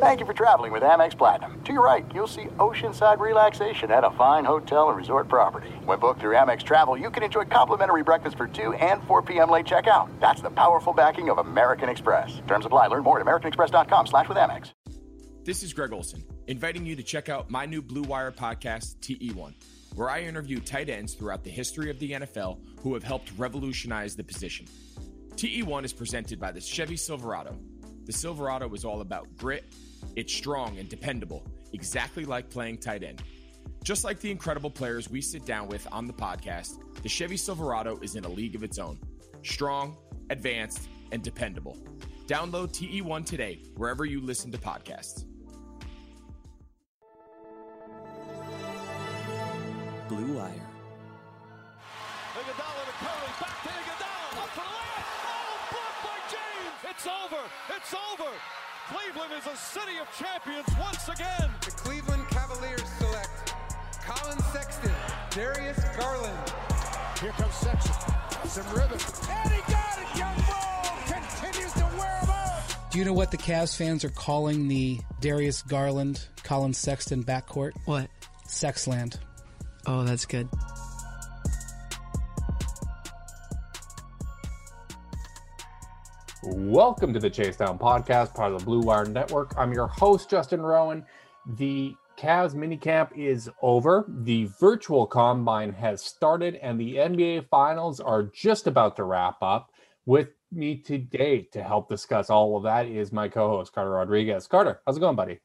Thank you for traveling with Amex Platinum. To your right, you'll see oceanside relaxation at a fine hotel and resort property. When booked through Amex Travel, you can enjoy complimentary breakfast for 2 and 4 p.m. late checkout. That's the powerful backing of American Express. Terms apply. Learn more at americanexpress.com slash with Amex. This is Greg Olsen, inviting you to check out my new Blue Wire podcast, TE1, where I interview tight ends throughout the history of the NFL who have helped revolutionize the position. TE1 is presented by the Chevy Silverado. The Silverado is all about grit, it's strong and dependable, exactly like playing tight end. Just like the incredible players we sit down with on the podcast, the Chevy Silverado is in a league of its own. Strong, advanced, and dependable. Download TE1 today, wherever you listen to podcasts. Blue Wire. Iguodala to Curry, back to Iguodala, up for the layup. Oh, blocked by James. It's over. It's over. Cleveland is a city of champions once again. The Cleveland Cavaliers select Colin Sexton, Darius Garland. Here comes Sexton. Some rhythm. And he got it. Young Bull continues to wear him out. Do you know what the Cavs fans are calling the Darius Garland, Colin Sexton backcourt? What? Sexland. Oh, that's good. Welcome to the Chase Down Podcast, part of the Blue Wire Network. I'm your host, Justin Rowan. The Cavs minicamp is over. The virtual combine has started, and the NBA Finals are just about to wrap up. With me today to help discuss all of that is my co-host Carter Rodriguez. Carter, how's it going, buddy?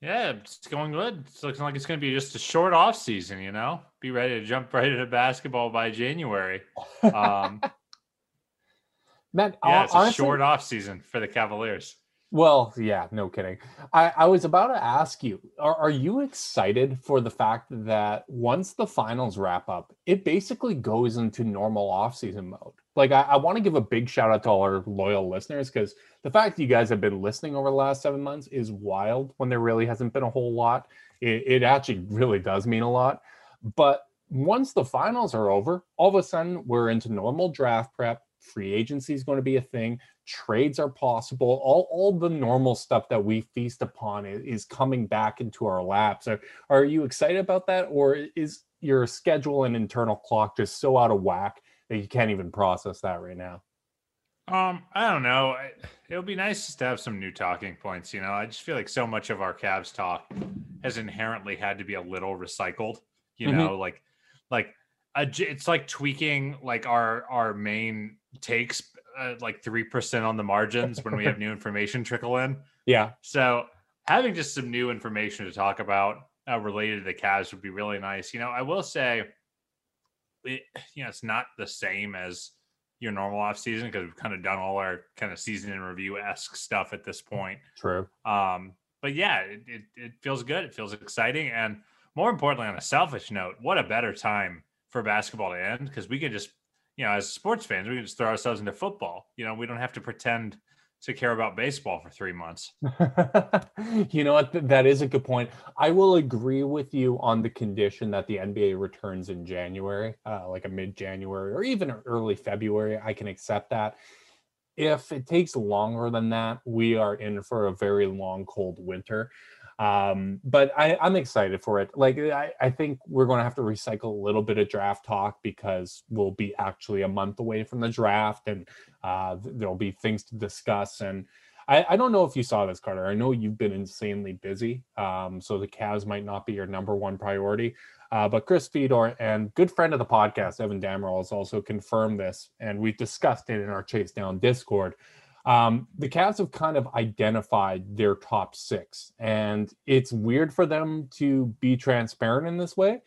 Yeah, it's going good. It's looking like it's going to be just a short off season. You know, be ready to jump right into basketball by January. Um, Man, yeah, it's a short off season for the Cavaliers. Well, yeah, no kidding. I, I was about to ask you, are, are you excited for the fact that once the finals wrap up, it basically goes into normal off-season mode? Like, I, I want to give a big shout out to all our loyal listeners because the fact that you guys have been listening over the last seven months is wild when there really hasn't been a whole lot. It, it actually really does mean a lot. But once the finals are over, all of a sudden we're into normal draft prep. Free agency is going to be a thing trades are possible all, all the normal stuff that we feast upon is, is coming back into our laps are, are you excited about that or is your schedule and internal clock just so out of whack that you can't even process that right now Um, I don't know. It would be nice just to have some new talking points. You know, I just feel like so much of our Cavs talk has inherently had to be a little recycled. You Mhm. know, like, like j- it's like tweaking like our our main takes uh, like three percent on the margins when we have new information trickle in. yeah So having just some new information to talk about uh, related to the Cavs would be really nice. You know, I will say, it, you know, it's not the same as your normal off season because we've kind of done all our kind of season in review esque stuff at this point. true Um, but yeah, it, it, it feels good. It feels exciting. And more importantly, on a selfish note, what a better time for basketball to end because we can just, you know, as sports fans, we can just throw ourselves into football. You know, we don't have to pretend to care about baseball for three months. you know what? That is a good point. I will agree with you on the condition that the NBA returns in January, uh, like a mid January or even early February. I can accept that. If it takes longer than that, we are in for a very long, cold winter. Um, but I, I'm excited for it. Like, I, I think we're going to have to recycle a little bit of draft talk because we'll be actually a month away from the draft and uh, there'll be things to discuss. And I, I don't know if you saw this, Carter. I know you've been insanely busy, um, so the Cavs might not be your number one priority. Uh, but Chris Fedor and good friend of the podcast, Evan Dammarell, has also confirmed this, and we've discussed it in our Chase Down Discord. Um, the Cavs have kind of identified their top six, and it's weird for them to be transparent in this way.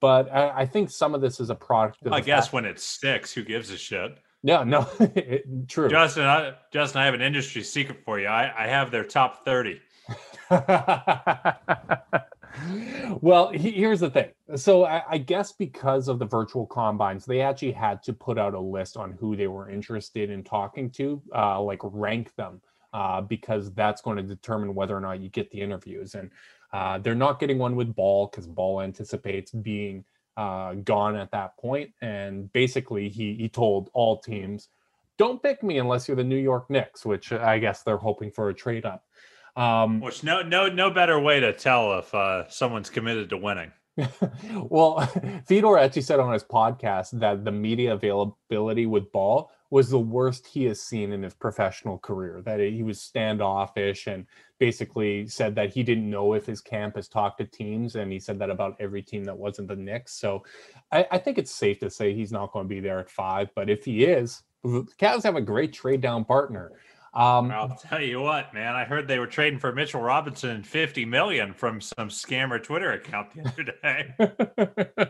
But I, I think some of this is a product. Of I guess fact- when it's six, who gives a shit? Yeah, no, it- true. Justin, I, Justin, I have an industry secret for you. I, I have their top 30. well, he- here's the thing. So I, I guess because of the virtual combines, they actually had to put out a list on who they were interested in talking to, uh, like rank them, uh, because that's going to determine whether or not you get the interviews. And uh, they're not getting one with Ball because Ball anticipates being uh, gone at that point. And basically, he he told all teams, "Don't pick me unless you're the New York Knicks," which I guess they're hoping for a trade up. Um, Which no no no better way to tell if uh, someone's committed to winning. well, Fedor actually said on his podcast that the media availability with Ball was the worst he has seen in his professional career. That he was standoffish and basically said that he didn't know if his camp has talked to teams, and he said that about every team that wasn't the Knicks. So I, I think it's safe to say he's not going to be there at five. But if he is, the Cavs have a great trade down partner. Um, I'll tell you what, man. I heard they were trading for Mitchell Robinson 50 million from some scammer Twitter account the other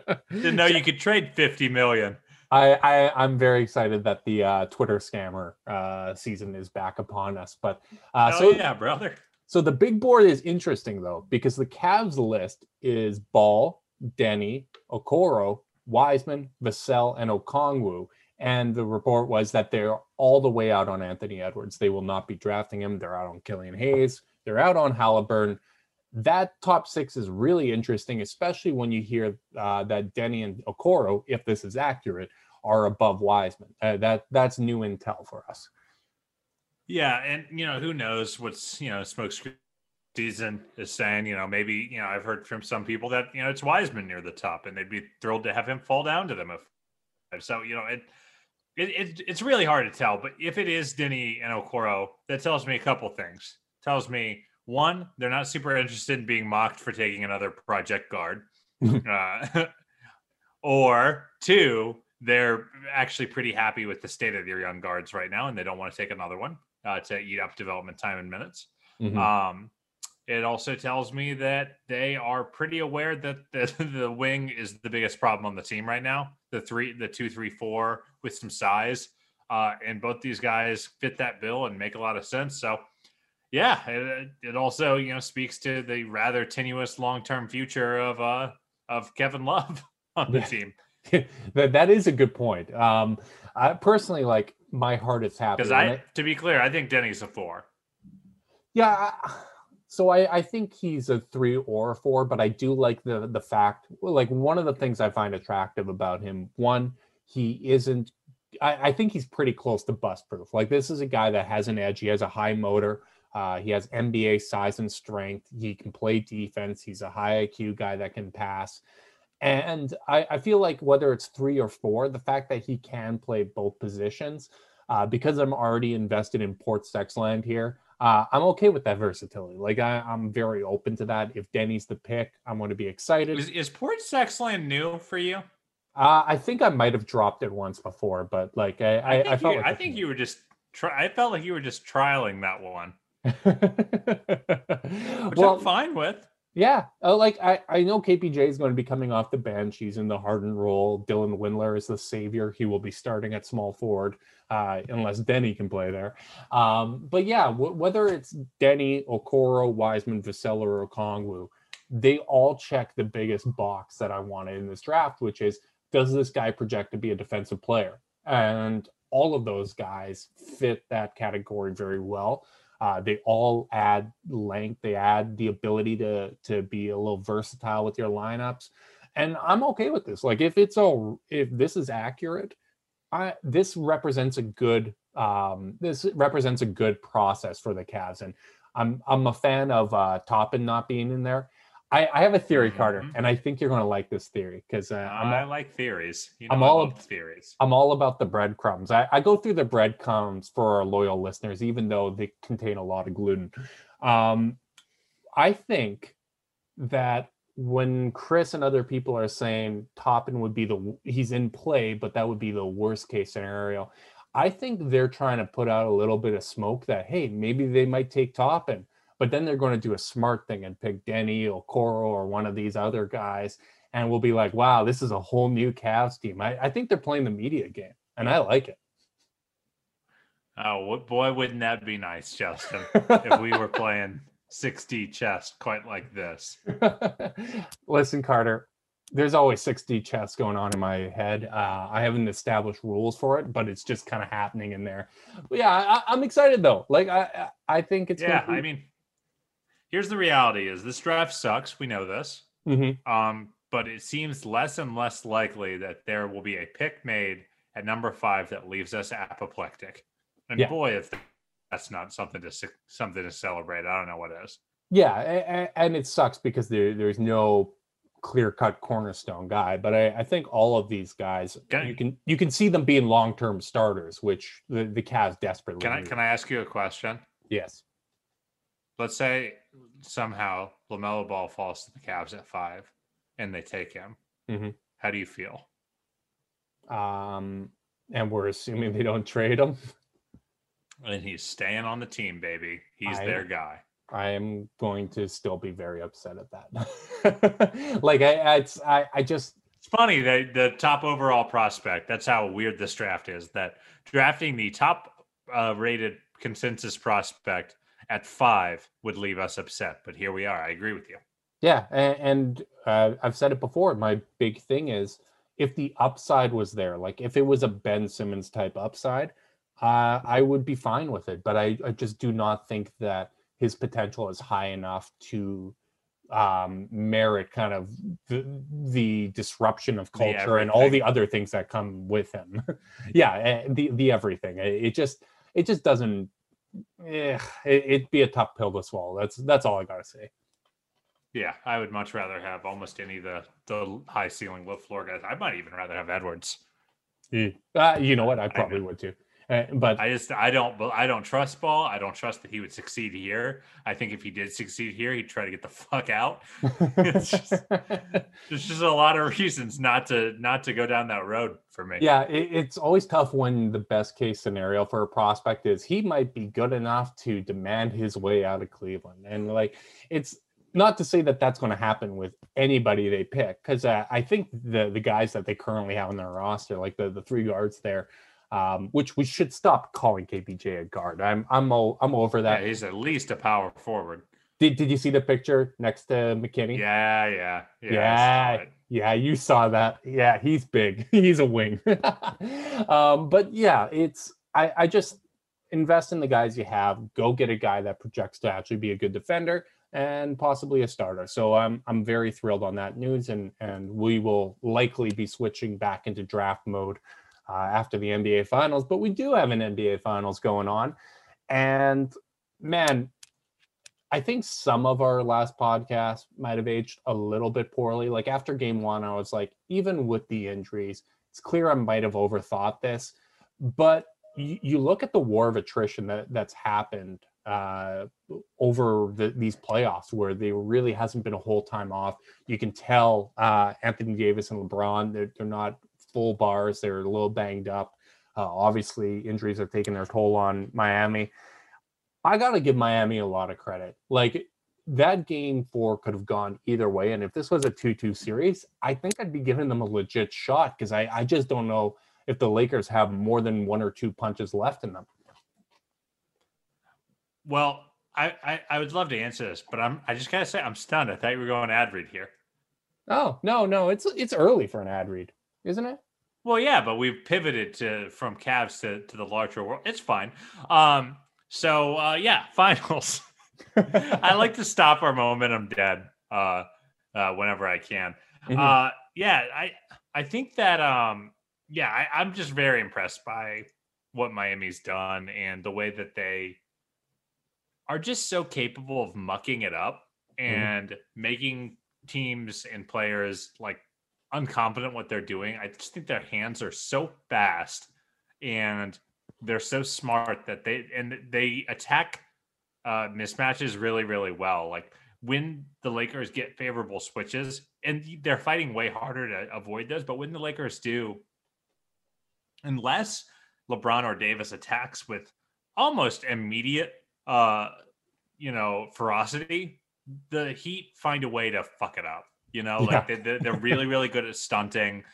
day. Didn't know you could trade 50 million. I, I I'm very excited that the uh, Twitter scammer uh, season is back upon us. But uh, Oh so yeah, brother. so the big board is interesting though because the Cavs list is Ball, Deni, Okoro, Wiseman, Vassell, and Okongwu. And the report was that they're all the way out on Anthony Edwards. They will not be drafting him. They're out on Killian Hayes. They're out on Halliburton. That top six is really interesting, especially when you hear uh, that Deni and Okoro, if this is accurate, are above Wiseman. Uh, that that's new intel for us. Yeah, and you know who knows what's you know smoke season is saying. You know maybe you know I've heard from some people that you know it's Wiseman near the top, and they'd be thrilled to have him fall down to them. If so, you know it. It, it, it's really hard to tell, but if it is Deni and Okoro, that tells me a couple things. Tells me one, they're not super interested in being mocked for taking another project guard, uh, or two, they're actually pretty happy with the state of their young guards right now, and they don't want to take another one uh, to eat up development time and minutes. Mhm. Um, it also tells me that they are pretty aware that the, the wing is the biggest problem on the team right now. The three, the two, three, four with some size, uh, and both these guys fit that bill and make a lot of sense. So, yeah, it, it also you know speaks to the rather tenuous long term future of uh of Kevin Love on the team that that is a good point. Um, I personally like my heart is happy. because when I, to be clear, I think Deni's a four. yeah. So I, I think he's a three or a four, but I do like the the fact like one of the things I find attractive about him. One, he isn't. I, I think he's pretty close to bust proof. Like this is a guy that has an edge. He has a high motor. Uh, he has NBA size and strength. He can play defense. He's a high IQ guy that can pass. And I, I feel like whether it's three or four, the fact that he can play both positions, uh, because I'm already invested in Port Sexland here, uh, I'm okay with that versatility. Like I, I'm very open to that. If Deni's the pick, I'm going to be excited. Is, is Port Sexland new for you? Uh, I think I might have dropped it once before, but like I, I, I, I, think, felt you, like I think you were just. Try, I felt like you were just trialing that one, which well, I'm fine with. Yeah, uh, like I, I know KPJ is going to be coming off the bench. He's in the Harden role. Dylan Windler is the savior. He will be starting at small forward uh, unless Deni can play there. Um, but yeah, w- whether it's Deni, Okoro, Wiseman, Vassell, or Okongwu, they all check the biggest box that I wanted in this draft, which is does this guy project to be a defensive player? And all of those guys fit that category very well. Uh, they all add length. They add the ability to to be a little versatile with your lineups, and I'm okay with this. Like if it's a if this is accurate, I this represents a good um this represents a good process for the Cavs, and I'm I'm a fan of uh Toppin not being in there. I, I have a theory, Carter, Mhm. and I think you're going to like this theory because uh, I like theories. You know, I'm all love ab- theories. I'm all about the breadcrumbs. I, I go through the breadcrumbs for our loyal listeners, even though they contain a lot of gluten. Um, I think that when Chris and other people are saying Toppin would be the he's in play, but that would be the worst case scenario. I think they're trying to put out a little bit of smoke that hey, maybe they might take Toppin, but then they're going to do a smart thing and pick Deni or Coro or one of these other guys and we'll be like, wow, this is a whole new Cavs team. I, I think they're playing the media game, and I like it. Oh, boy, wouldn't that be nice, Justin? if we were playing 6D chess quite like this. Listen, Carter, there's always 6D chess going on in my head. Uh, I haven't established rules for it, but it's just kind of happening in there. But yeah, I, I'm excited though. Like I, I I think it's yeah, be- I mean, here's the reality: is this draft sucks. We know this. Mhm. Um, but it seems less and less likely that there will be a pick made at number five that leaves us apoplectic. And Yeah. boy, if that's not something to something to celebrate. I don't know what is. Yeah, and it sucks because there there's no clear cut cornerstone guy. But I, I think all of these guys Can I- you can you can see them being long term starters, which the the Cavs desperately Can I need. can I ask you a question? Yes. Let's say somehow LaMelo Ball falls to the Cavs at five, and they take him. Mhm. How do you feel? Um, and we're assuming they don't trade him. And he's staying on the team, baby. He's I- their guy. I am going to still be very upset at that. like I, I, it's, I, I just It's funny that the top overall prospect. That's how weird this draft is. That drafting the top uh, rated consensus prospect at five would leave us upset. But here we are. I agree with you. Yeah, and, and uh, I've said it before. My big thing is if the upside was there, like if it was a Ben Simmons type upside, uh, I would be fine with it. But I, I just do not think that his potential is high enough to um, merit kind of the, the disruption of culture and all the other things that come with him. yeah, eh, the the everything. It just it just doesn't. Eh, it, it'd be a tough pill to swallow. That's that's all I gotta say. Yeah, I would much rather have almost any of the the high ceiling, low floor guys. I might even rather have Edwards. Uh, you know what? I probably would too. Uh, but I just I don't I don't trust Ball. I don't trust that he would succeed here. I think if he did succeed here, he'd try to get the fuck out. it's just there's just a lot of reasons not to not to go down that road for me. yeah, it, it's always tough when the best case scenario for a prospect is he might be good enough to demand his way out of Cleveland, and like it's not to say that that's going to happen with anybody they pick, because uh, I think the the guys that they currently have on their roster, like the the three guards there. Um, which we should stop calling KPJ a guard. I'm I'm o- I'm over Yeah, that. he's at least a power forward. Did Did you see the picture next to McKinney? Yeah, yeah, yeah. Yeah, yeah, you saw that. Yeah, he's big. He's a wing. um, but yeah, it's I, I just invest in the guys you have. Go get a guy that projects to actually be a good defender and possibly a starter. So I'm I'm very thrilled on that news, and and we will likely be switching back into draft mode uh, after the NBA Finals. But we do have an NBA Finals going on, and man, I think some of our last podcast might have aged a little bit poorly. Like after game one, I was like, even with the injuries, it's clear I might have overthought this. But you, you look at the war of attrition that that's happened uh, over the, these playoffs, where there really hasn't been a whole time off. You can tell uh, Anthony Davis and LeBron they're, they're not full bars; they're a little banged up. Uh, obviously, injuries have taken their toll on Miami. I got to give Miami a lot of credit. Like that game four could have gone either way. And if this was a 2 2 series, I think I'd be giving them a legit shot because I, I just don't know if the Lakers have more than one or two punches left in them. Well, I, I I would love to answer this, but I'm I just gotta say I'm stunned. I thought you were going ad read here. Oh, no, no, it's it's early for an ad read, isn't it? Well, yeah, but we've pivoted to from Cavs to, to the larger world. It's fine. Um, so uh, yeah, finals. I like to stop our momentum dead uh, uh, whenever I can. Mhm. Uh, yeah, I I think that um, yeah, I, I'm just very impressed by what Miami's done and the way that they are just so capable of mucking it up and making teams and players like uncompetent what they're doing. I just think their hands are so fast and they're so smart that they and they attack uh mismatches really really well. Like when the Lakers get favorable switches and they're fighting way harder to avoid those, but when the Lakers do unless LeBron or Davis attacks with almost immediate uh you know ferocity, the Heat find a way to fuck it up. You know, like they, they're, they're really, really good at stunting.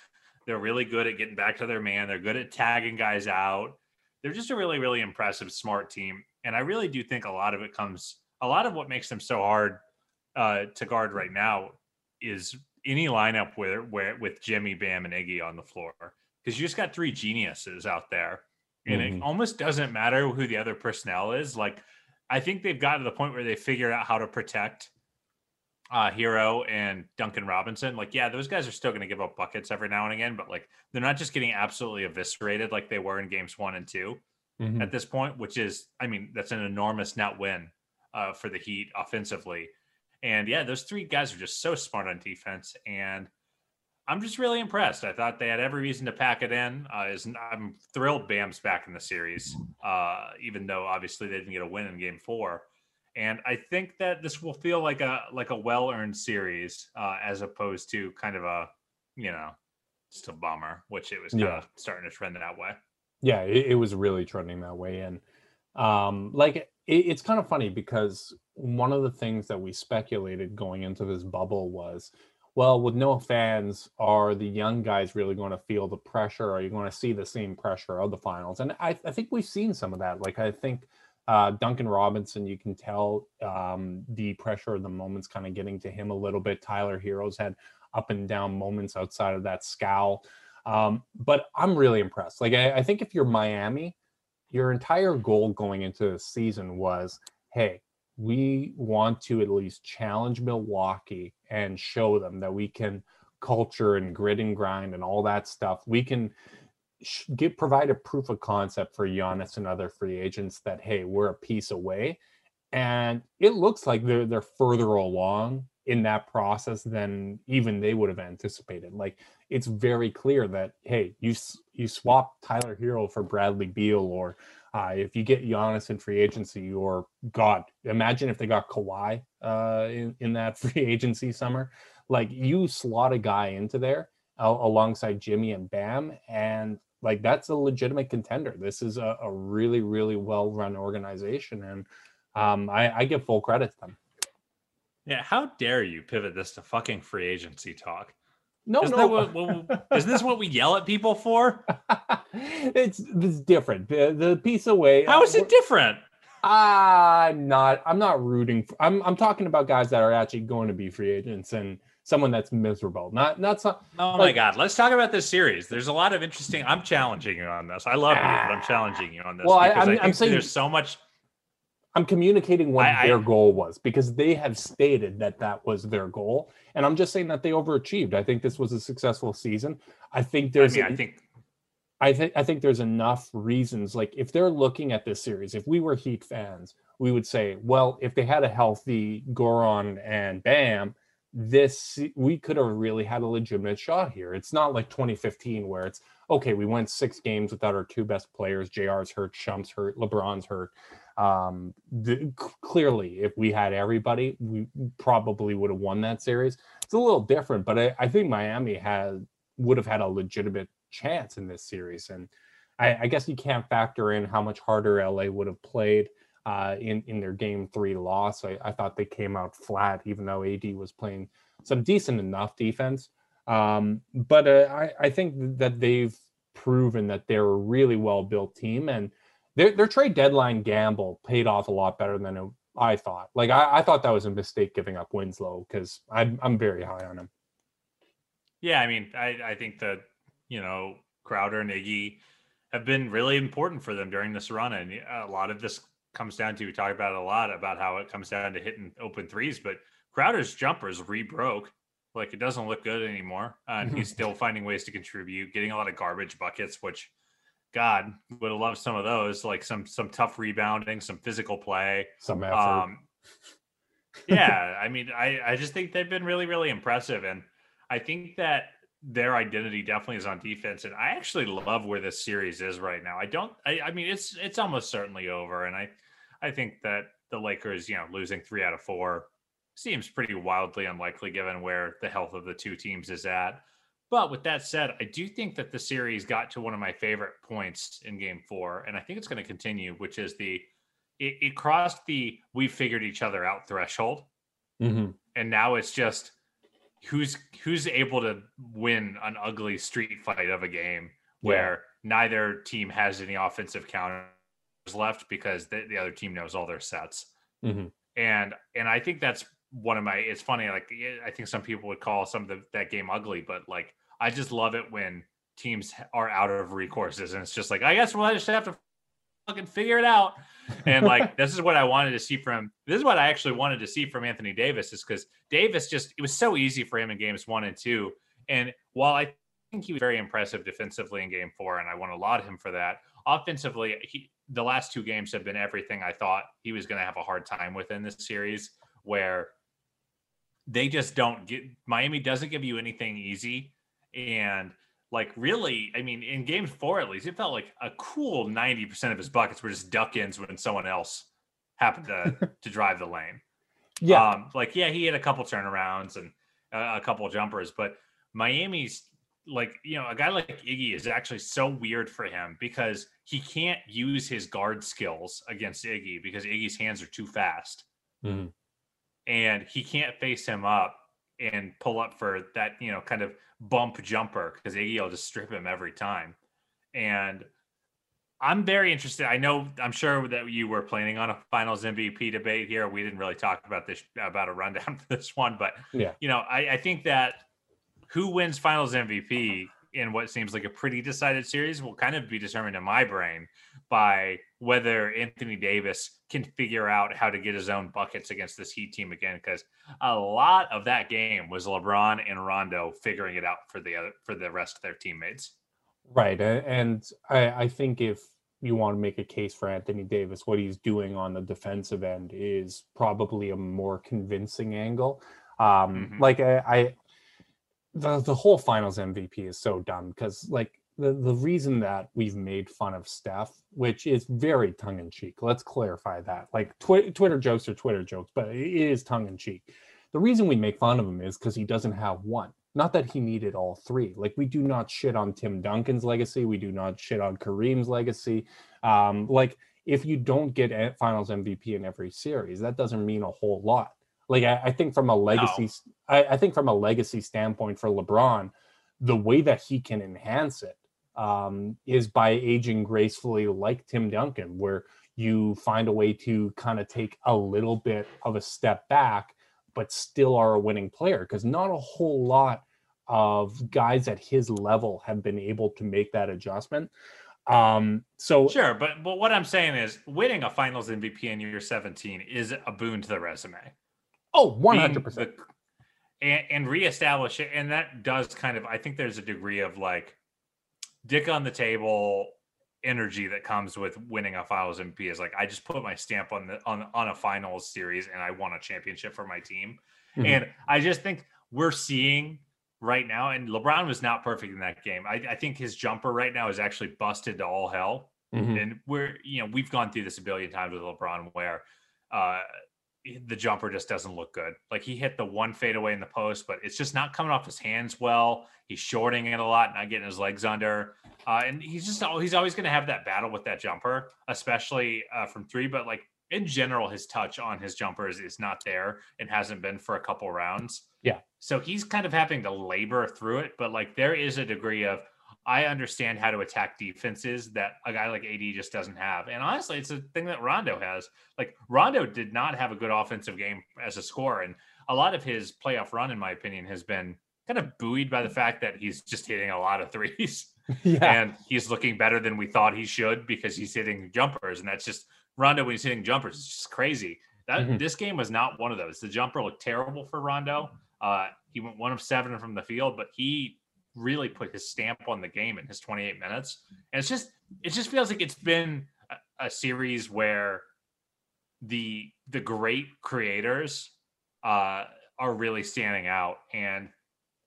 They're really good at getting back to their man. They're good at tagging guys out. They're just a really, really impressive, smart team. And I really do think a lot of it comes, a lot of what makes them so hard uh, to guard right now is any lineup where, where with Jimmy, Bam, and Iggy on the floor. Because you just got three geniuses out there. And Mhm. it almost doesn't matter who the other personnel is. Like, I think they've gotten to the point where they figured out how to protect uh Herro and Duncan Robinson. Like, yeah, those guys are still going to give up buckets every now and again, but like they're not just getting absolutely eviscerated like they were in games one and two. Mhm. at this point, which is, I mean, that's an enormous net win uh, for the Heat offensively. And yeah, those three guys are just so smart on defense, and I'm just really impressed. I thought they had every reason to pack it in. Uh, is I'm thrilled Bam's back in the series, uh, even though obviously they didn't get a win in Game Four. And I think that this will feel like a like a well earned series, uh, as opposed to kind of a you know just a bummer, which it was kind Yeah. of starting to trend that way. Yeah, it, it was really trending that way. And um, like it, it's kind of funny because one of the things that we speculated going into this bubble was, well, with no fans, are the young guys really going to feel the pressure? Are you going to see the same pressure of the finals? And I, I think we've seen some of that. Like I think uh, Duncan Robinson, you can tell um, the pressure of the moments kind of getting to him a little bit. Tyler Herro's had up and down moments outside of that scowl. Um, but I'm really impressed. Like I, I think if you're Miami, your entire goal going into the season was, hey, we want to at least challenge Milwaukee and show them that we can culture and grit and grind and all that stuff. We can get provide a proof of concept for Giannis and other free agents that hey, we're a piece away. And it looks like they're they're further along in that process than even they would have anticipated. Like it's very clear that hey, you you swap Tyler Herro for Bradley Beal, or uh, if you get Giannis in free agency, or God, imagine if they got Kawhi uh, in in that free agency summer. Like you slot a guy into there al- alongside Jimmy and Bam, and like that's a legitimate contender. This is a, a really really well run organization, and um, I, I give full credit to them. Yeah, how dare you pivot this to fucking free agency talk? No, Isn't, no, what, what, isn't this what we yell at people for? it's it's different. The the piece away. How is it different? I'm not. I'm not rooting. For, I'm I'm talking about guys that are actually going to be free agents and someone that's miserable. Not not some. Oh my god, let's talk about this series. There's a lot of interesting. I'm challenging you on this. I love you, but I'm ah. challenging you on this. Well, I- because I'm- I'm saying- there's so much. I'm communicating what I- I- their goal was because they have stated that that was their goal, and I'm just saying that they overachieved. I think this was a successful season. I think I there's. mean, a- I think I think I think there's enough reasons. Like if they're looking at this series, if we were Heat fans, we would say, well, if they had a healthy Goran and Bam, this we could have really had a legitimate shot here. It's not like 2015 where it's okay, we went six games without our two best players. JR's hurt, Shump's hurt, LeBron's hurt. Um, the, clearly, if we had everybody, we probably would have won that series. It's a little different, but I, I think Miami had would have had a legitimate chance in this series. And I, I guess you can't factor in how much harder LA would have played uh, in in their game three loss. I, I thought they came out flat, even though AD was playing some decent enough defense. Um, but uh, I, I think that they've proven that they're a really well built team, and their their trade deadline gamble paid off a lot better than it, I thought. Like I, I thought that was a mistake giving up Winslow because I'm I'm very high on him. Yeah, I mean, I, I think that you know Crowder and Iggy have been really important for them during this run, and a lot of this comes down to we talk about it a lot about how it comes down to hitting open threes, but Crowder's jumpers re-broke. Like it doesn't look good anymore, and he's still finding ways to contribute, getting a lot of garbage buckets, which God would have loved some of those, like some some tough rebounding, some physical play. Some effort. Um, yeah, I mean, I I just think they've been really really impressive, and I think that their identity definitely is on defense. And I actually love where this series is right now. I don't. I, I mean, it's it's almost certainly over, and I I think that the Lakers, you know, losing three out of four seems pretty wildly unlikely given where the health of the two teams is at. But with that said, I do think that the series got to one of my favorite points in game four, and I think it's going to continue, which is the it, it crossed the we figured each other out threshold. Mhm. And now it's just who's who's able to win an ugly street fight of a game where neither team has any offensive counters left because the, the other team knows all their sets Mhm. and and I think that's one of my. It's funny, like I think some people would call some of the, that game ugly, but like I just love it when teams are out of recourses, and it's just like I guess we'll just have to fucking figure it out. And like this is what I wanted to see from. This is what I actually wanted to see from Anthony Davis, is because Davis just it was so easy for him in games one and two, and while I think he was very impressive defensively in game four, and I want to laud him for that. Offensively, he the last two games have been everything I thought he was going to have a hard time with in this series, where they just don't get Miami doesn't give you anything easy. And like really, I mean, in game four at least, it felt like a cool 90% of his buckets were just duck ins when someone else happened to to drive the lane. Yeah. Um, like, yeah, he had a couple turnarounds and a, a couple jumpers, but Miami's like, you know, a guy like Iggy is actually so weird for him because he can't use his guard skills against Iggy because Iggy's hands are too fast. Mhm. And he can't face him up and pull up for that, you know, kind of bump jumper because Iggy will just strip him every time. And I'm very interested. I know I'm sure that you were planning on a finals MVP debate here. We didn't really talk about this about a rundown for this one, but Yeah. you know, I, I think that who wins finals MVP in what seems like a pretty decided series will kind of be determined in my brain by whether Anthony Davis can figure out how to get his own buckets against this Heat team again. Because a lot of that game was LeBron and Rondo figuring it out for the other for the rest of their teammates. Right. And I, I think if you want to make a case for Anthony Davis, what he's doing on the defensive end is probably a more convincing angle. Um, Mhm. Like I, I the, the whole finals MVP is so dumb because like the, the reason that we've made fun of Steph, which is very tongue in cheek, let's clarify that. Like twi- Twitter jokes are Twitter jokes, but it is tongue in cheek. The reason we make fun of him is because he doesn't have one. Not that he needed all three. Like we do not shit on Tim Duncan's legacy. We do not shit on Kareem's legacy. Um, like if you don't get Finals MVP in every series, that doesn't mean a whole lot. Like I, I think from a legacy, I think from a legacy standpoint for LeBron, the way that he can enhance it um, is by aging gracefully, like Tim Duncan, where you find a way to kind of take a little bit of a step back, but still are a winning player. Because not a whole lot of guys at his level have been able to make that adjustment. Um, so Sure, but but what I'm saying is winning a finals MVP in year 17 is a boon to the resume. Oh, hundred percent. the- and, and reestablish it and that does kind of i think there's a degree of like dick on the table energy that comes with winning a finals mvp is like i just put my stamp on the on, on a finals series and i won a championship for my team Mhm. and i just think we're seeing right now and lebron was not perfect in that game i, I think his jumper right now is actually busted to all hell Mhm. and we're you know we've gone through this a billion times with LeBron where uh the jumper just doesn't look good. Like he hit the one fadeaway in the post, but it's just not coming off his hands well. He's shorting it a lot, not getting his legs under, uh, and he's just he's always going to have that battle with that jumper, especially uh, from three. But like in general, his touch on his jumpers is not there and hasn't been for a couple rounds. Yeah. So he's kind of having to labor through it, but like there is a degree of I understand how to attack defenses that a guy like AD just doesn't have. And honestly, it's a thing that Rondo has. Like Rondo did not have a good offensive game as a scorer. And a lot of his playoff run, in my opinion, has been kind of buoyed by the fact that he's just hitting a lot of threes yeah, and he's looking better than we thought he should because he's hitting jumpers. And that's just Rondo when he's hitting jumpers. It's just crazy. That Mhm. this game was not one of those. The jumper looked terrible for Rondo. Uh, he went one of seven from the field, but he really put his stamp on the game in his 28 minutes. And it's just it just feels like it's been a, a series where the the great creators uh, are really standing out and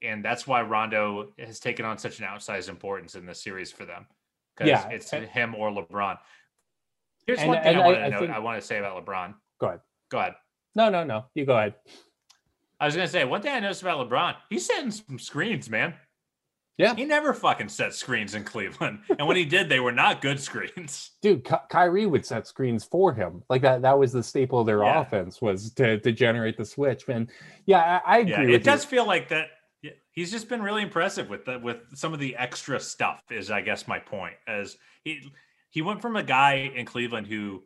and that's why Rondo has taken on such an outsized importance in this series for them because Yeah, it's him or LeBron. Here's And- one thing I want to I know. think- I want to say about LeBron. Go ahead. Go ahead. No, no, no. You go ahead. I was gonna say one thing I noticed about LeBron. He's setting some screens, man. Yeah. He never fucking set screens in Cleveland, and when he did, they were not good screens. dude, Ky- Kyrie would set screens for him. Like that. That was the staple of their Yeah. offense was to to generate the switch. And yeah, I, I agree. Yeah, it does feel like that. He's just been really impressive with the with some of the extra stuff. Is I guess my point. As he he went from a guy in Cleveland who,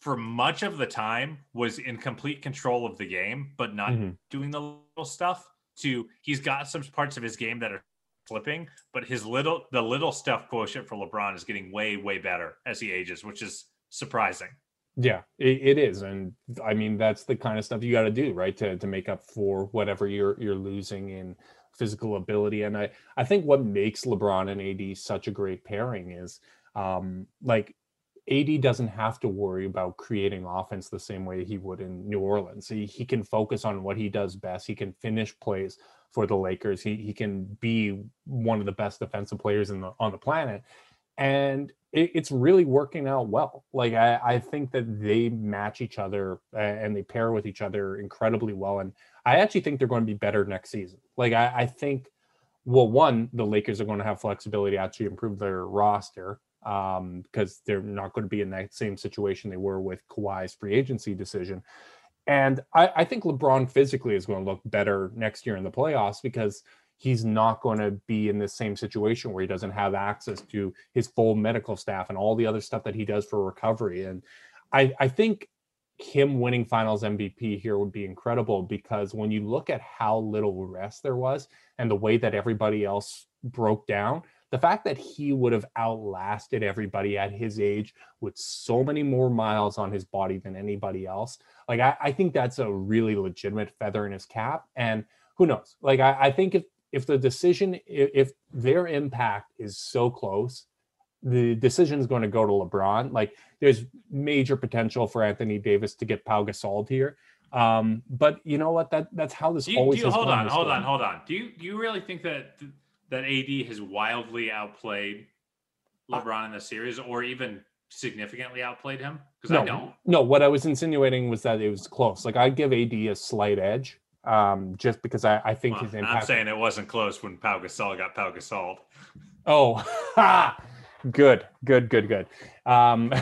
for much of the time, was in complete control of the game, but not Mhm. doing the little stuff. To he's got some parts of his game that are slipping, but his little the little stuff quotient for LeBron is getting way way better as he ages, which is surprising. Yeah, it, it is, and I mean that's the kind of stuff you got to do, right, to to make up for whatever you're you're losing in physical ability. And I I think what makes LeBron and AD such a great pairing is, um, like AD doesn't have to worry about creating offense the same way he would in New Orleans. He, he can focus on what he does best. He can finish plays for the Lakers. He, he can be one of the best defensive players in the, on the planet. And it, it's really working out well. Like, I, I think that they match each other and they pair with each other incredibly well. And I actually think they're going to be better next season. Like, I, I think, well, one, the Lakers are going to have flexibility to actually improve their roster um, because they're not going to be in that same situation they were with Kawhi's free agency decision. And I, I, think LeBron physically is going to look better next year in the playoffs because he's not going to be in the same situation where he doesn't have access to his full medical staff and all the other stuff that he does for recovery. And I, I think him winning finals MVP here would be incredible because when you look at how little rest there was and the way that everybody else broke down, the fact that he would have outlasted everybody at his age with so many more miles on his body than anybody else, like I, I think that's a really legitimate feather in his cap. And who knows? Like I, I think if if the decision if, if their impact is so close, the decision is going to go to LeBron. Like there's major potential for Anthony Davis to get Pau Gasol here. Um, but you know what? That that's how this do you, always. Do you, hold on, hold on, hold on. Do you do you really think that? That AD has wildly outplayed LeBron in the series, or even significantly outplayed him? Because no, I don't. No, what I was insinuating was that it was close. Like I give AD a slight edge, um, just because I, I think well, his impact. I'm saying it wasn't close when Pau Gasol got Pau Gasol. Oh, good, good, good, good. Um,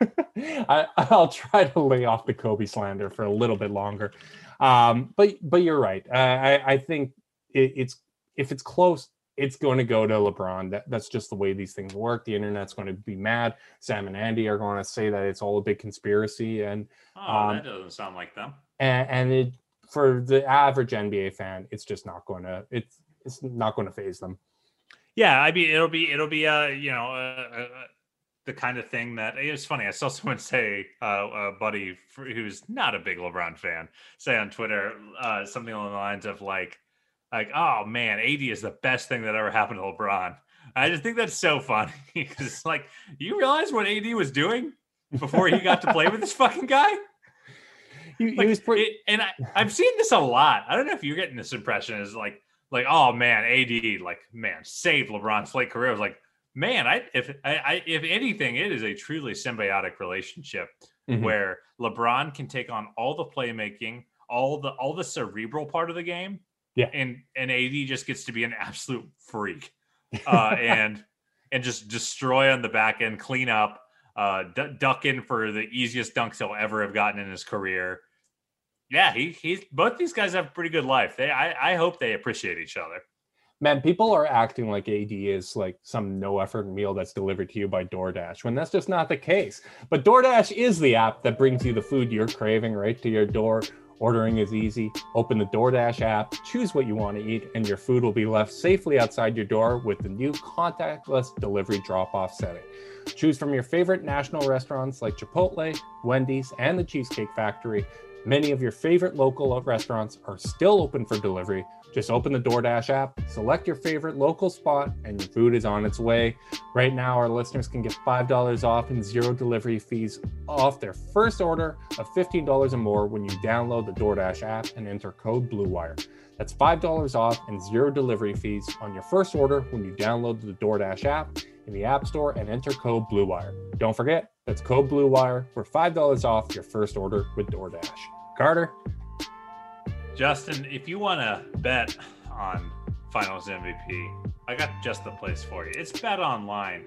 I, I'll try to lay off the Kobe slander for a little bit longer, um, but but you're right. I, I think it, it's if it's close, it's going to go to LeBron. That, that's just the way these things work. The internet's going to be mad. Sam and Andy are going to say that it's all a big conspiracy, and oh, um, that doesn't sound like them. And, and it for the average NBA fan, it's just not going to it's it's not going to faze them. Yeah, I mean it'll be it'll be uh you know uh, uh, the kind of thing that it's funny. I saw someone say uh, a buddy who's not a big LeBron fan say on Twitter uh, something along the lines of like like, oh man, AD is the best thing that ever happened to LeBron. I just think that's so funny because like, you realize what AD was doing before he got to play with this fucking guy? He, like, he was pretty... it, and I, I've seen this a lot. I don't know if you're getting this impression is like, like, oh man, AD, like, man, saved LeBron's late career. I was like, man, I if I, I if anything, it is a truly symbiotic relationship mm-hmm. where LeBron can take on all the playmaking, all the all the cerebral part of the game, yeah. And and AD just gets to be an absolute freak. Uh, and and just destroy on the back end, clean up, uh, d- duck in for the easiest dunks he'll ever have gotten in his career. Yeah, he he's both these guys have a pretty good life. They I, I hope they appreciate each other. Man, people are acting like AD is like some no effort meal that's delivered to you by DoorDash when that's just not the case. But DoorDash is the app that brings you the food you're craving right to your door Ordering is easy. Open the DoorDash app, choose what you want to eat, and your food will be left safely outside your door with the new contactless delivery drop off setting. Choose from your favorite national restaurants like Chipotle, Wendy's, and the Cheesecake Factory. Many of your favorite local restaurants are still open for delivery, just open the DoorDash app, select your favorite local spot, and your food is on its way. Right now, our listeners can get $5 off and zero delivery fees off their first order of $15 or more when you download the DoorDash app and enter code BLUEWIRE. That's $5 off and zero delivery fees on your first order when you download the DoorDash app in the App Store and enter code BLUEWIRE. Don't forget, that's code BLUEWIRE for $5 off your first order with DoorDash. Carter? Justin, if you want to bet on Finals MVP, I got just the place for you. It's Bet Online.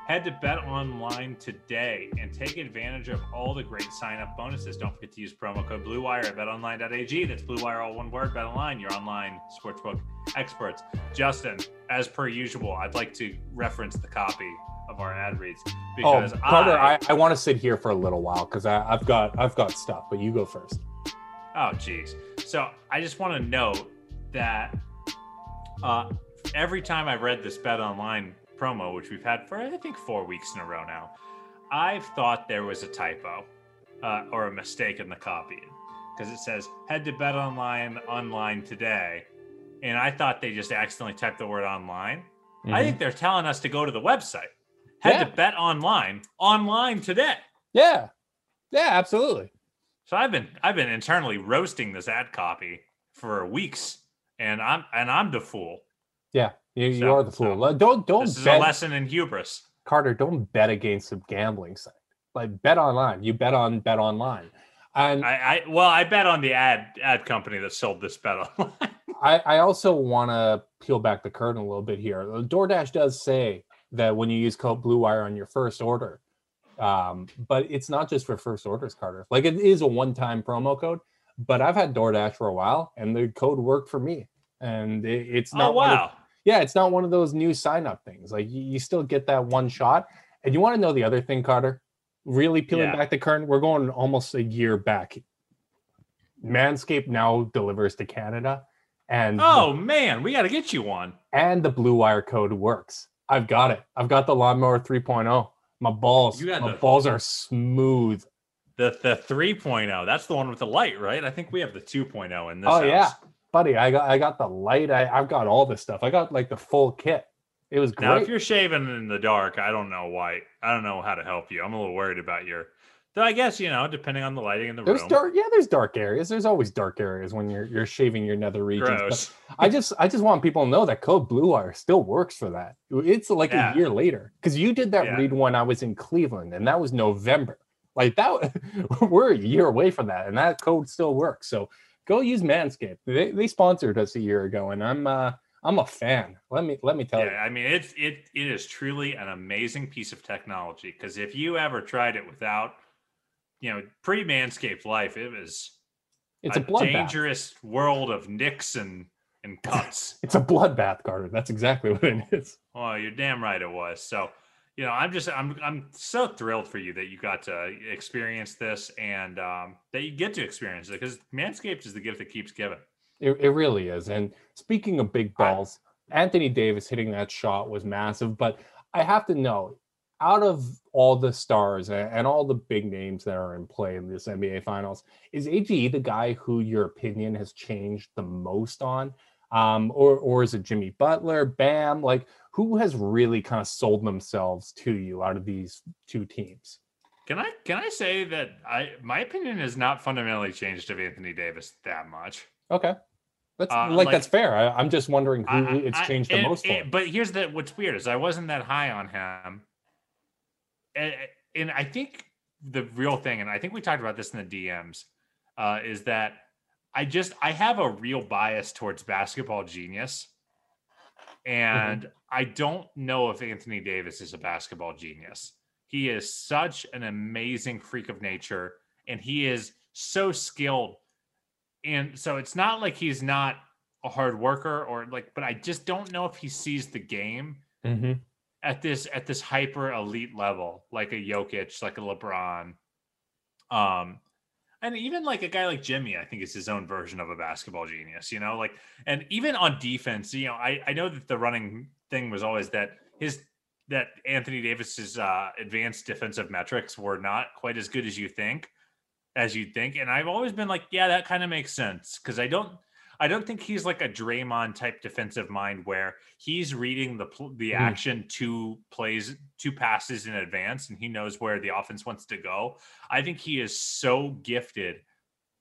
Head to Bet Online today and take advantage of all the great sign-up bonuses. Don't forget to use promo code BlueWire at BetOnline.ag. That's BlueWire, all one word. Bet Online, your online sportsbook experts. Justin, as per usual, I'd like to reference the copy of our ad reads oh, because oh, Carter, I, I, I want to sit here for a little while because I've got I've got stuff, but you go first. Oh, geez. So I just want to note that uh, every time I've read this Bet Online promo, which we've had for I think four weeks in a row now, I've thought there was a typo uh, or a mistake in the copy because it says head to Bet Online online today, and I thought they just accidentally typed the word online. I think they're telling us to go to the website. Head Yeah. to Bet Online online today. Yeah. Yeah, absolutely. So I've been I've been internally roasting this ad copy for weeks, and I'm and I'm the fool. Yeah. You, you So- are the fool. so don't don't This is a lesson in hubris. Carter, don't bet against a gambling site. Like bet online. You bet on bet online. And I, I well, I bet on the ad ad company that sold this bet online. I, I also want to peel back the curtain a little bit here. DoorDash does say that when you use code Blue Wire on your first order, um, but it's not just for first orders, Carter. Like it is a one-time promo code. But I've had DoorDash for a while, and the code worked for me. And it, it's not oh one of- wow! Yeah, it's not one of those new sign-up things. Like you, you still get that one shot. And you want to know the other thing, Carter? Really peeling Yeah. back the curtain. We're going almost a year back. Manscaped now delivers to Canada, and Oh man, we got to get you one. and the blue wire code works. I've got it. I've got the lawnmower 3.0. My balls, You got my the- balls are smooth. The the 3.0. That's the one with the light, right? I think we have the 2.0 in this. Oh house. yeah, buddy. I got I got the light. I, I've got all this stuff. I got like the full kit. It was great. Now, if you're shaving in the dark, I don't know why. I don't know how to help you. I'm a little worried about your. Though I guess you know, depending on the lighting in the There's room. dark, yeah. There's dark areas. There's always dark areas when you're you're shaving your nether regions. I just I just want people to know that code blue wire still works for that. It's like Yeah. a year later because you did that Yeah. read when I was in Cleveland, and that was November. Like that, we're a year away from that, and that code still works. So go use Manscaped. They, they sponsored us a year ago, and I'm uh I'm a fan. Let me let me tell you. Yeah, I mean it's it it is truly an amazing piece of technology because if you ever tried it without, you know, pre Manscaped life, it was it's a, a dangerous world of nicks and and cuts. It's a bloodbath, Carter. That's exactly what it is. oh, you're damn right it was. So, you know, I'm just I'm I'm so thrilled for you that you got to experience this and um, that you get to experience it because Manscaped is the gift that keeps giving. It, it really is. And speaking of big I- balls, Anthony Davis hitting that shot was massive. But I have to know, out of all the stars and all the big names that are in play in this NBA Finals, is AD the guy who your opinion has changed the most on? Um, or or is it Jimmy Butler, Bam? Like who has really kind of sold themselves to you out of these two teams? Can I can I say that I my opinion has not fundamentally changed of Anthony Davis that much. Okay. That's Uh, like, like- that's fair. I, I'm just wondering who I- it's I- changed the and- most for. and- But here's the what's weird is I wasn't that high on him, and, and I think the real thing, and I think we talked about this in the DMs, uh, is that I just I have a real bias towards basketball genius, and I don't know if Anthony Davis is a basketball genius. He is such an amazing freak of nature, and he is so skilled. And so it's not like he's not a hard worker or like, but I just don't know if he sees the game hmm at this at this hyper elite level, like a Jokic, like a LeBron. Um, and even like a guy like Jimmy, I think is his own version of a basketball genius, you know, like and even on defense, you know, I, I know that the running thing was always that his that Anthony Davis's uh advanced defensive metrics were not quite as good as you think, as you'd think. And I've always been like, yeah, that kind of makes sense. Cause I don't I don't think he's like a Draymond type defensive mind where he's reading the the Mhm. action two plays, two passes in advance, and he knows where the offense wants to go. I think he is so gifted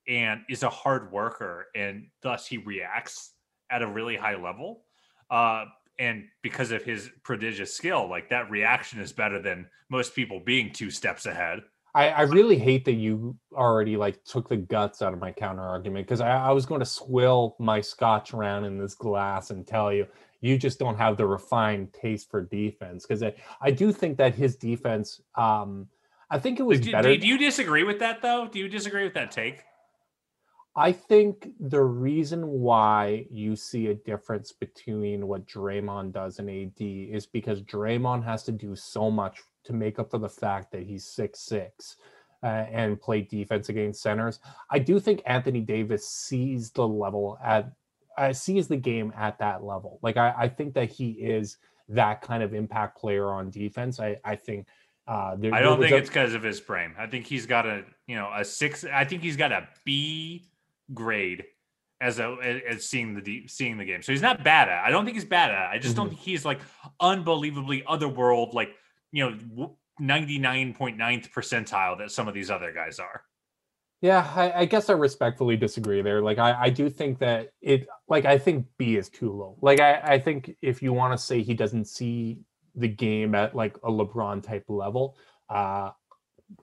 and is a hard worker, and thus he reacts at a really high level. Uh, and because of his prodigious skill, like that reaction is better than most people being two steps ahead. I, I really hate that you already like took the guts out of my counter argument because I, I was going to swill my scotch around in this glass and tell you you just don't have the refined taste for defense because I, I do think that his defense um I think it was Do, better do, do you disagree with that though? Do you disagree with that take? I think the reason why you see a difference between what Draymond does and AD is because Draymond has to do so much to make up for the fact that he's six six. uh, and play defense against centers. I do think Anthony Davis sees the level at uh, sees the game at that level. Like I, I think that he is that kind of impact player on defense. I, I think. Uh, there, I don't think a, it's because of his frame. I think he's got a you know a six. I think he's got a B grade as a as seeing the deep, seeing the game. So he's not bad at. It. I don't think he's bad at. It. I just mm-hmm. don't think he's like unbelievably otherworld, like you know, ninety nine point ninth percentile that some of these other guys are. Yeah, I, I, guess I respectfully disagree there. Like I, I do think that it like I think B is too low. Like I, I think if you want to say he doesn't see the game at like a LeBron type level, uh,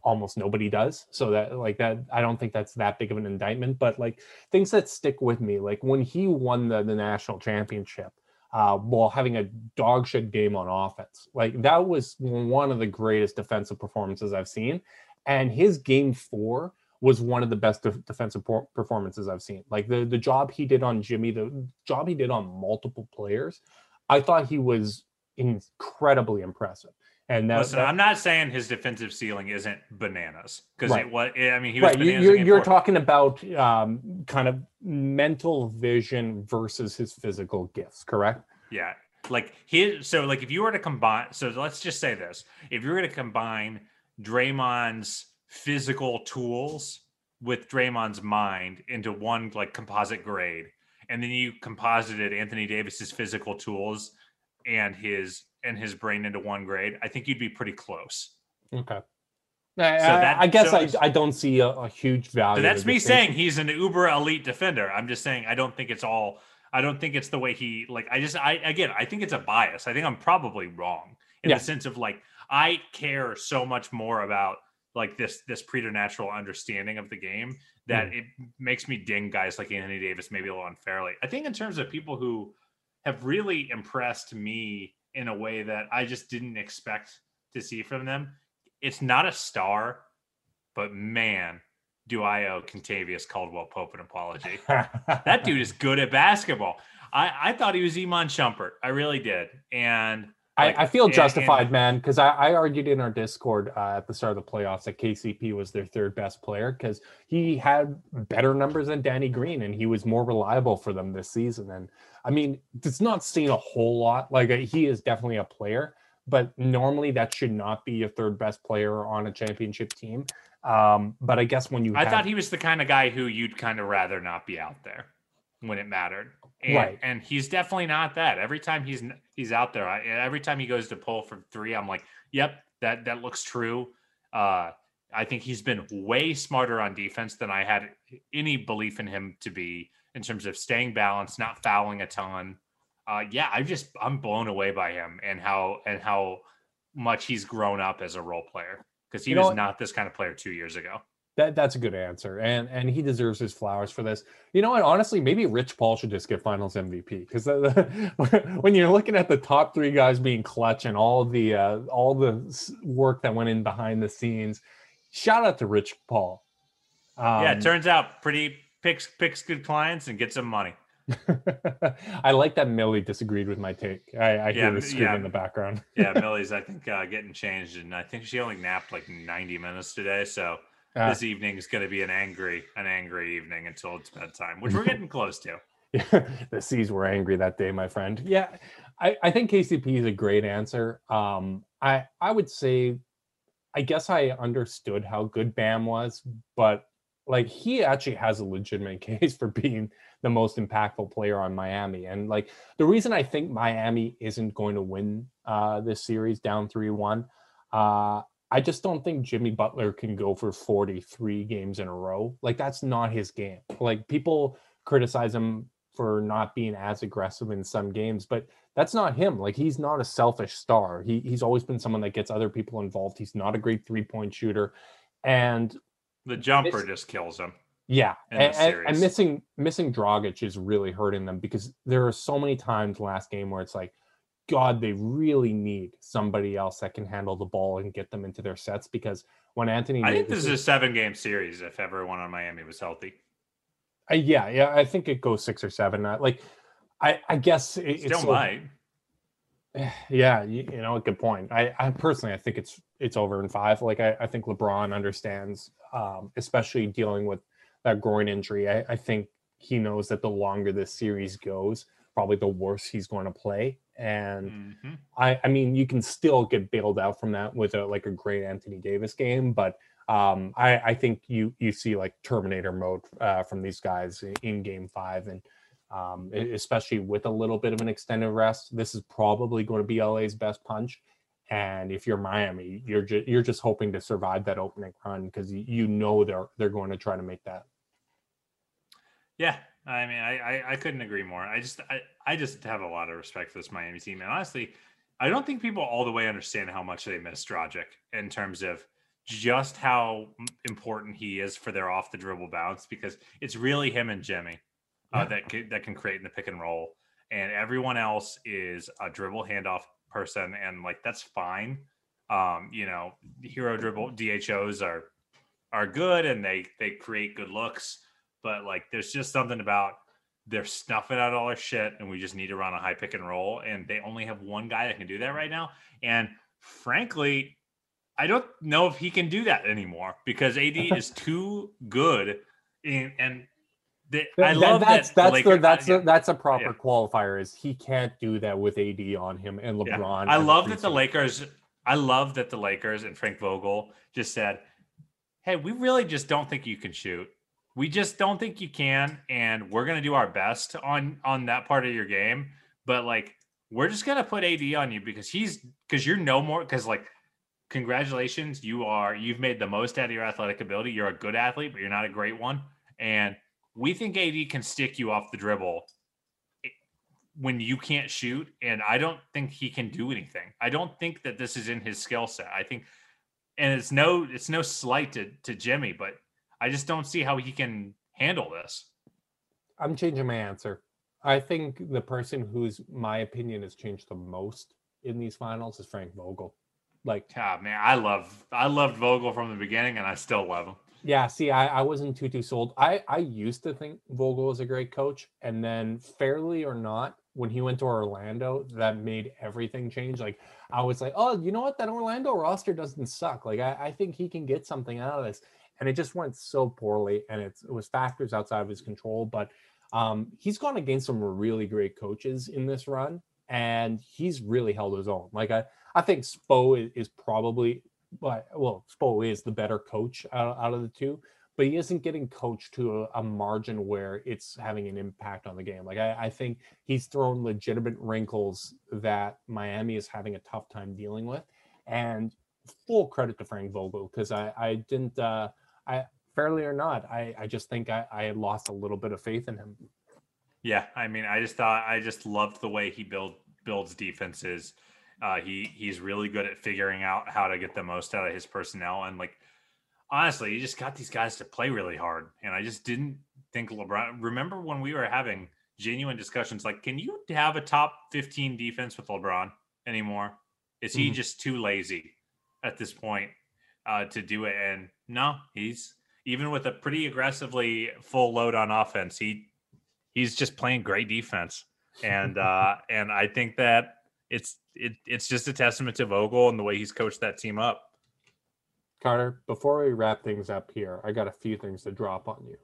almost nobody does. So that like that I don't think that's that big of an indictment. But like things that stick with me, like when he won the, the national championship, uh, while having a dog shit game on offense. Like that was one of the greatest defensive performances I've seen. And his game four was one of the best de- defensive por- performances I've seen. Like the the job he did on Jimmy, the job he did on multiple players, I thought he was incredibly impressive. And that, listen, that, I'm not saying his defensive ceiling isn't bananas because right. it was. I mean, he was. Right. You're, you're talking about um, kind of mental vision versus his physical gifts, correct? Yeah. Like his. So, like, if you were to combine, so let's just say this: if you were to combine Draymond's physical tools with Draymond's mind into one like composite grade, and then you composited Anthony Davis's physical tools and his and his brain into one grade, I think you'd be pretty close. Okay. So that, I guess so, I, I don't see a, a huge value. So that's me saying he's an uber elite defender. I'm just saying I don't think it's all. I don't think it's the way he like. I just I again I think it's a bias. I think I'm probably wrong in yeah. the sense of like I care so much more about like this this preternatural understanding of the game that mm. it makes me ding guys like Anthony Davis maybe a little unfairly. I think in terms of people who have really impressed me in a way that I just didn't expect to see from them. It's not a star, but man, do I owe Kentavious Caldwell Pope an apology. that dude is good at basketball. I, I thought he was Iman Shumpert. I really did. And like, I, I, feel justified, and, man, because I, I, argued in our Discord uh, at the start of the playoffs that KCP was their third best player because he had better numbers than Danny Green and he was more reliable for them this season. And I mean, it's not seen a whole lot. Like uh, he is definitely a player, but normally that should not be your third best player on a championship team. Um, but I guess when you, I have... thought he was the kind of guy who you'd kind of rather not be out there when it mattered. And, right. and he's definitely not that. Every time he's he's out there, I, every time he goes to pull for three, I'm like, "Yep, that that looks true." Uh, I think he's been way smarter on defense than I had any belief in him to be in terms of staying balanced, not fouling a ton. Uh, yeah, I just I'm blown away by him and how and how much he's grown up as a role player because he you was not this kind of player two years ago. That that's a good answer, and and he deserves his flowers for this. You know what? Honestly, maybe Rich Paul should just get Finals MVP because when you're looking at the top three guys being clutch and all the uh, all the work that went in behind the scenes, shout out to Rich Paul. Um, yeah, it turns out pretty picks picks good clients and gets some money. I like that Millie disagreed with my take. I, I yeah, hear the scream yeah. in the background. yeah, Millie's I think uh, getting changed, and I think she only napped like 90 minutes today. So uh, this evening is going to be an angry, an angry evening until it's bedtime, which we're getting close to. the C's were angry that day, my friend. Yeah, I, I think KCP is a great answer. Um, I I would say, I guess I understood how good Bam was, but like he actually has a legitimate case for being the most impactful player on Miami. And like the reason I think Miami isn't going to win uh, this series down 3 1, uh, I just don't think Jimmy Butler can go for 43 games in a row. Like that's not his game. Like people criticize him for not being as aggressive in some games, but that's not him. Like he's not a selfish star. He he's always been someone that gets other people involved. He's not a great three-point shooter. And the jumper miss, just kills him. Yeah, and, and, and, missing missing Dragic is really hurting them because there are so many times last game where it's like, God, they really need somebody else that can handle the ball and get them into their sets. Because when Anthony, I think this is a seven game series if everyone on Miami was healthy. Uh, yeah, yeah, I think it goes six or seven. Uh, like, I I guess it, still might. yeah, you, you, know, a good point. I, I personally, I think it's it's over in five. Like I, I think LeBron understands, um, especially dealing with that groin injury. I, I think he knows that the longer this series goes, probably the worse he's going to play. And Mm-hmm. I, I mean, you can still get bailed out from that with a like a great Anthony Davis game, but um, I, I think you you see like Terminator mode uh, from these guys in, in Game Five, and um, especially with a little bit of an extended rest, this is probably going to be LA's best punch. And if you're Miami, you're just you're just hoping to survive that opening run because you, you know they're they're going to try to make that. Yeah, I mean, I, I I couldn't agree more. I just I, I just have a lot of respect for this Miami team, and honestly, I don't think people all the way understand how much they miss Dragic in terms of just how important he is for their off the dribble bounce because it's really him and Jimmy uh, that can, that can create in the pick and roll, and everyone else is a dribble handoff person, and like that's fine. Um, you know, hero dribble DHOs are are good and they they create good looks but like there's just something about they're snuffing out all their shit and we just need to run a high pick and roll and they only have one guy that can do that right now and frankly i don't know if he can do that anymore because ad is too good in, and the, i That- love that's that that's Laker- the, that's yeah. that's a proper yeah. qualifier is he can't do that with AD on him and Yeah. LeBron. I as a love that the. Lakers. I love that the Lakers and Frank Vogel just said, "Hey, we really just don't think you can shoot. We just don't think you can, and we're gonna do our best on on that part of your game. But like, we're just gonna put AD on you because he's because you're no more because like." Congratulations, you are you've made the most out of your athletic ability. You're a good athlete, but you're not a great one. And we think AD can stick you off the dribble eh, when you can't shoot and i don't think he can do anything i don't think that this is in his skill set i think and it's no it's no slight to, to jimmy but i just don't see how he can handle this I'm changing my answer. I think the person whose my opinion has changed the most in these finals is Frank Vogel. Like, ah, man i love i loved vogel from the beginning and i still love him yeah, see, I, I wasn't too too sold. I I used to think Vogel was a great coach, and then fairly or not, when he went to Orlando, that made everything change. Like I was like, oh, you know what? That Orlando roster doesn't suck. Like I, I think he can get something out of this. And it just went so poorly, and it's, it was factors outside of his control. But um, he's gone against some really great coaches in this run, and he's really held his own. Like I, I think Spo is, is probably, but well, Spo is the better coach out, out of the two, but he isn't getting coached to a, a margin where it's having an impact on the game. Like I, I think he's thrown legitimate wrinkles that Miami is having a tough time dealing with, and full credit to Frank Vogel because I, I didn't, uh, I fairly or not, I, I just think I, I lost a little bit of faith in him. yeah i mean i just thought i just loved the way he build builds defenses uh, he he's really good at figuring out how to get the most out of his personnel and like honestly, he just got these guys to play really hard. And I just didn't think LeBron. Remember when we were having genuine discussions like, can you have a top 15 defense with LeBron anymore? Is he Mhm. just too lazy at this point uh, to do it? And no, he's even with a pretty aggressively full load on offense, he he's just playing great defense. And uh, and I think that it's it, it's just a testament to Vogel and the way he's coached that team up. Carter, before we wrap things up here, I got a few things to drop on you.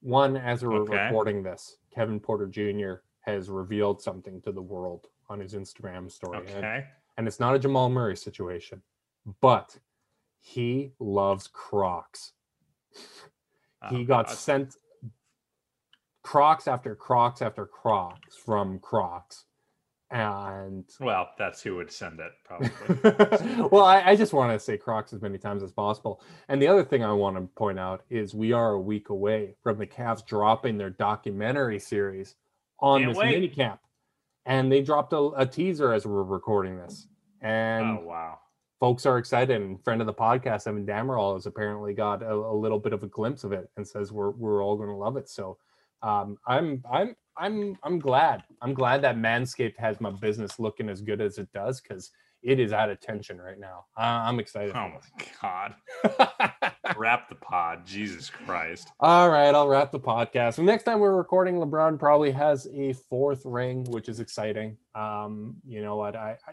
One, as we're Okay. recording this, Kevin Porter Jr. has revealed something to the world on his Instagram story. And, and it's not a Jamal Murray situation, but he loves Crocs. he Oh, got God. sent Crocs after Crocs after Crocs from Crocs. And Well, that's who would send it, probably. well, I, I just want to say Crocs as many times as possible. And the other thing I want to point out is we are a week away from the Cavs dropping their documentary series on Can't this wait. mini camp. And they dropped a, a teaser as we're recording this. And oh wow. Folks are excited. And friend of the podcast, Evan Dammarell, has apparently got a, a little bit of a glimpse of it and says we're we're all going to love it. So um, I'm I'm I'm I'm glad. I'm glad that Manscaped has my business looking as good as it does because it is out of tension right now. I'm excited. Oh my god. Wrap the pod. Jesus Christ. All right, I'll wrap the podcast. The next time we're recording, LeBron probably has a fourth ring, which is exciting. Um, you know what? I, I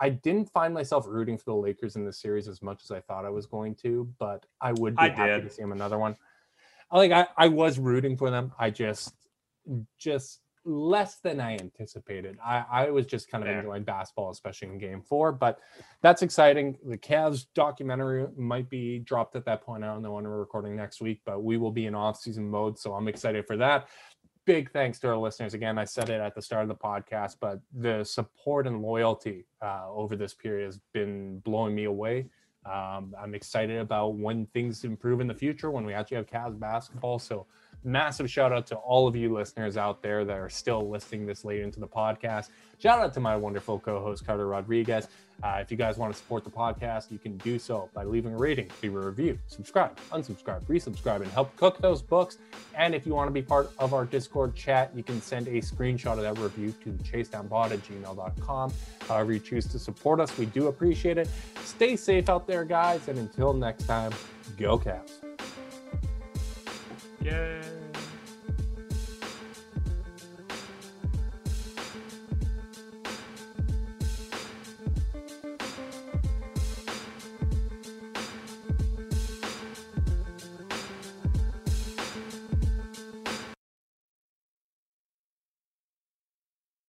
I didn't find myself rooting for the Lakers in this series as much as I thought I was going to, but I would be I happy did. to see him another one. Like I, I was rooting for them. I just just less than I anticipated. I, I was just kind of Fair. enjoying basketball, especially in game four. But that's exciting. The Cavs documentary might be dropped at that point. I don't know when we're recording next week, but we will be in off-season mode. So I'm excited for that. Big thanks to our listeners. Again, I said it at the start of the podcast, but the support and loyalty uh, over this period has been blowing me away. Um, I'm excited about when things improve in the future when we actually have Cavs basketball. So massive shout out to all of you listeners out there that are still listening this late into the podcast. Shout out to my wonderful co-host Carter Rodriguez. Uh, if you guys want to support the podcast, you can do so by leaving a rating, leave a review, subscribe, unsubscribe, resubscribe, and help cook those books. And if you want to be part of our Discord chat, you can send a screenshot of that review to chasedownbot at gmail.com. However you choose to support us, we do appreciate it. Stay safe out there, guys, and until next time, go Cavs. Yay.